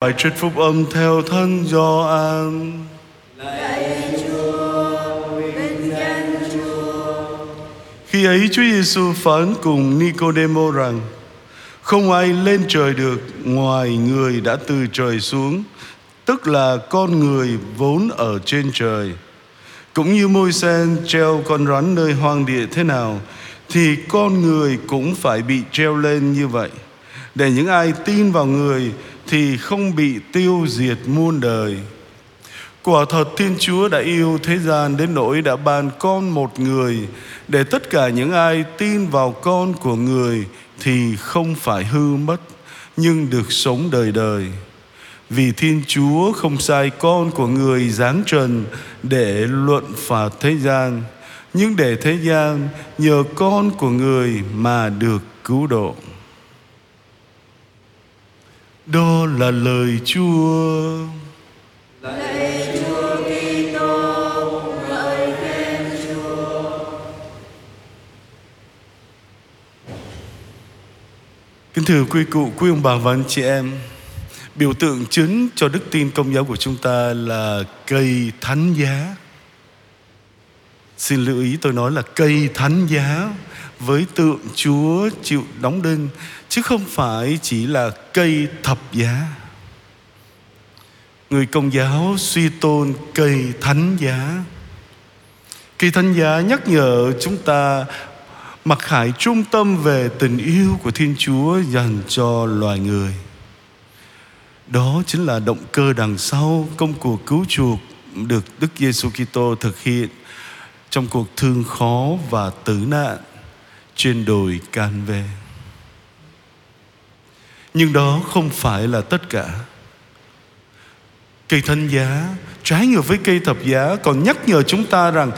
Bài trích phúc âm theo thân Gioan. Khi ấy Chúa Giêsu phán cùng Nicodemo rằng không ai lên trời được ngoài người đã từ trời xuống, tức là con người vốn ở trên trời. Cũng như môi sen treo con rắn nơi hoang địa thế nào, thì con người cũng phải bị treo lên như vậy. Để những ai tin vào người thì không bị tiêu diệt muôn đời. Quả thật Thiên Chúa đã yêu thế gian đến nỗi đã ban con một người để tất cả những ai tin vào con của người thì không phải hư mất nhưng được sống đời đời. Vì Thiên Chúa không sai con của người giáng trần để luận phạt thế gian, nhưng để thế gian nhờ con của người mà được cứu độ. Đó là lời Chúa. Kính thưa quý cụ, quý ông bà và anh chị em, biểu tượng chính cho đức tin công giáo của chúng ta là cây thánh giá. Xin lưu ý tôi nói là cây thánh giá với tượng Chúa chịu đóng đinh chứ không phải chỉ là cây thập giá. Người công giáo suy tôn cây thánh giá. Cây thánh giá nhắc nhở chúng ta mặc khải trung tâm về tình yêu của Thiên Chúa dành cho loài người. Đó chính là động cơ đằng sau công cuộc cứu chuộc được Đức Giêsu Kitô thực hiện trong cuộc thương khó và tử nạn trên đồi can về. Nhưng đó không phải là tất cả. Cây thân giá, trái ngược với cây thập giá, còn nhắc nhở chúng ta rằng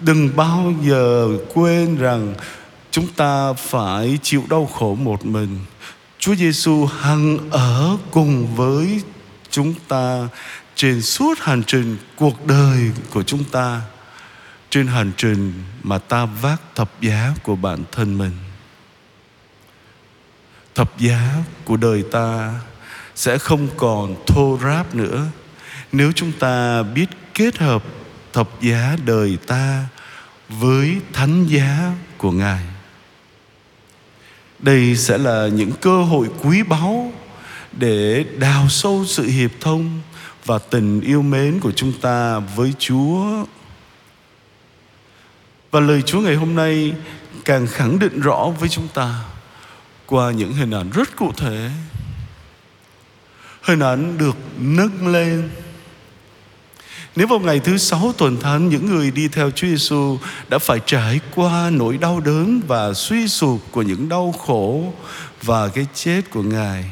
đừng bao giờ quên rằng chúng ta phải chịu đau khổ một mình. Chúa Giêsu hằng ở cùng với chúng ta trên suốt hành trình cuộc đời của chúng ta, trên hành trình mà ta vác thập giá của bản thân mình thập giá của đời ta sẽ không còn thô ráp nữa nếu chúng ta biết kết hợp thập giá đời ta với thánh giá của ngài, đây sẽ là những cơ hội quý báu để đào sâu sự hiệp thông và tình yêu mến của chúng ta với Chúa. Và lời Chúa ngày hôm nay càng khẳng định rõ với chúng ta qua những hình ảnh rất cụ thể. Hình ảnh được nâng lên nếu vào ngày thứ sáu tuần thánh những người đi theo Chúa Giêsu đã phải trải qua nỗi đau đớn và suy sụp của những đau khổ và cái chết của Ngài.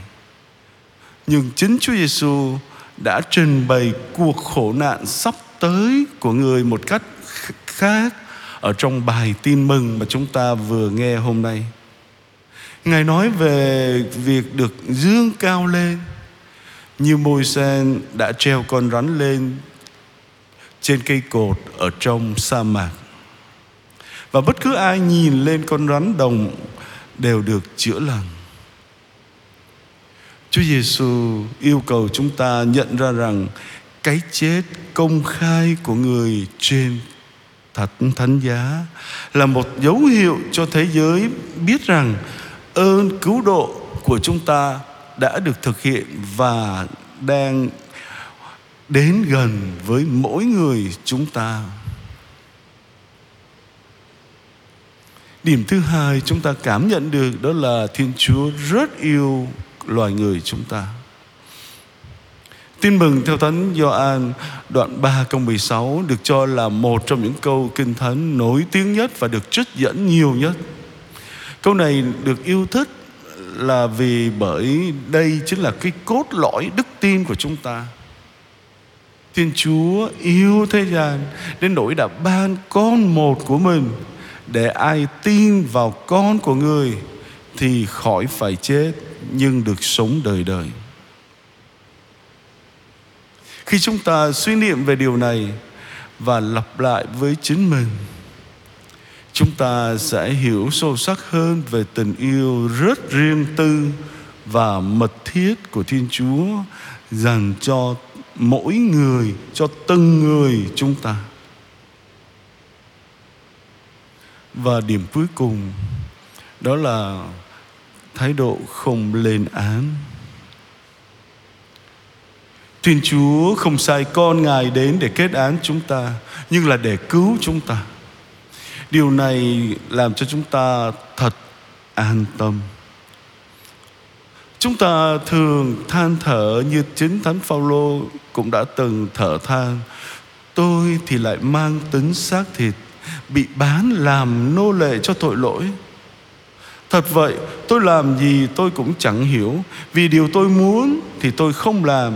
Nhưng chính Chúa Giêsu đã trình bày cuộc khổ nạn sắp tới của người một cách khác ở trong bài tin mừng mà chúng ta vừa nghe hôm nay. Ngài nói về việc được dương cao lên, như môi sen đã treo con rắn lên trên cây cột ở trong sa mạc. Và bất cứ ai nhìn lên con rắn đồng đều được chữa lành. Chúa Giêsu yêu cầu chúng ta nhận ra rằng cái chết công khai của người trên thật thánh giá là một dấu hiệu cho thế giới biết rằng ơn cứu độ của chúng ta đã được thực hiện và đang đến gần với mỗi người chúng ta điểm thứ hai chúng ta cảm nhận được đó là thiên chúa rất yêu loài người chúng ta Tin mừng theo Thánh Gioan đoạn 3 câu 16 được cho là một trong những câu kinh thánh nổi tiếng nhất và được trích dẫn nhiều nhất. Câu này được yêu thích là vì bởi đây chính là cái cốt lõi đức tin của chúng ta. Thiên Chúa yêu thế gian đến nỗi đã ban con một của mình để ai tin vào con của người thì khỏi phải chết nhưng được sống đời đời. Khi chúng ta suy niệm về điều này và lặp lại với chính mình chúng ta sẽ hiểu sâu sắc hơn về tình yêu rất riêng tư và mật thiết của Thiên Chúa dành cho mỗi người, cho từng người chúng ta. Và điểm cuối cùng, đó là thái độ không lên án. Thiên Chúa không sai con Ngài đến để kết án chúng ta, Nhưng là để cứu chúng ta. Điều này làm cho chúng ta thật an tâm. Chúng ta thường than thở như chính Thánh Phaolô cũng đã từng thở than. Tôi thì lại mang tính xác thịt, Bị bán làm nô lệ cho tội lỗi. Thật vậy, tôi làm gì tôi cũng chẳng hiểu. Vì điều tôi muốn thì tôi không làm,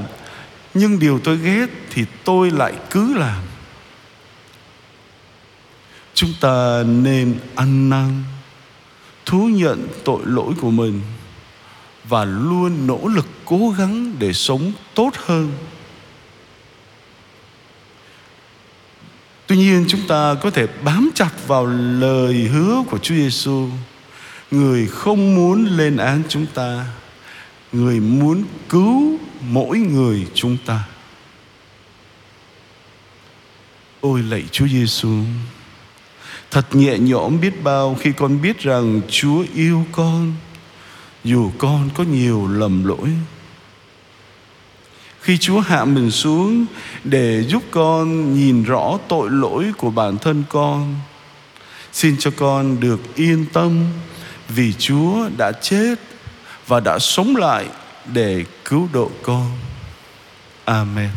Nhưng điều tôi ghét thì tôi lại cứ làm. Chúng ta nên ăn năn, Thú nhận tội lỗi của mình Và luôn nỗ lực cố gắng để sống tốt hơn. Tuy nhiên, chúng ta có thể bám chặt vào lời hứa của Chúa Giêsu. Người không muốn lên án chúng ta, người muốn cứu mỗi người chúng ta. Ôi lạy chúa giêsu thật nhẹ nhõm biết bao khi con biết rằng chúa yêu con, dù con có nhiều lầm lỗi khi chúa hạ mình xuống để giúp con nhìn rõ tội lỗi của bản thân con, xin cho con được yên tâm vì Chúa đã chết và đã sống lại để cứu độ con. Amen.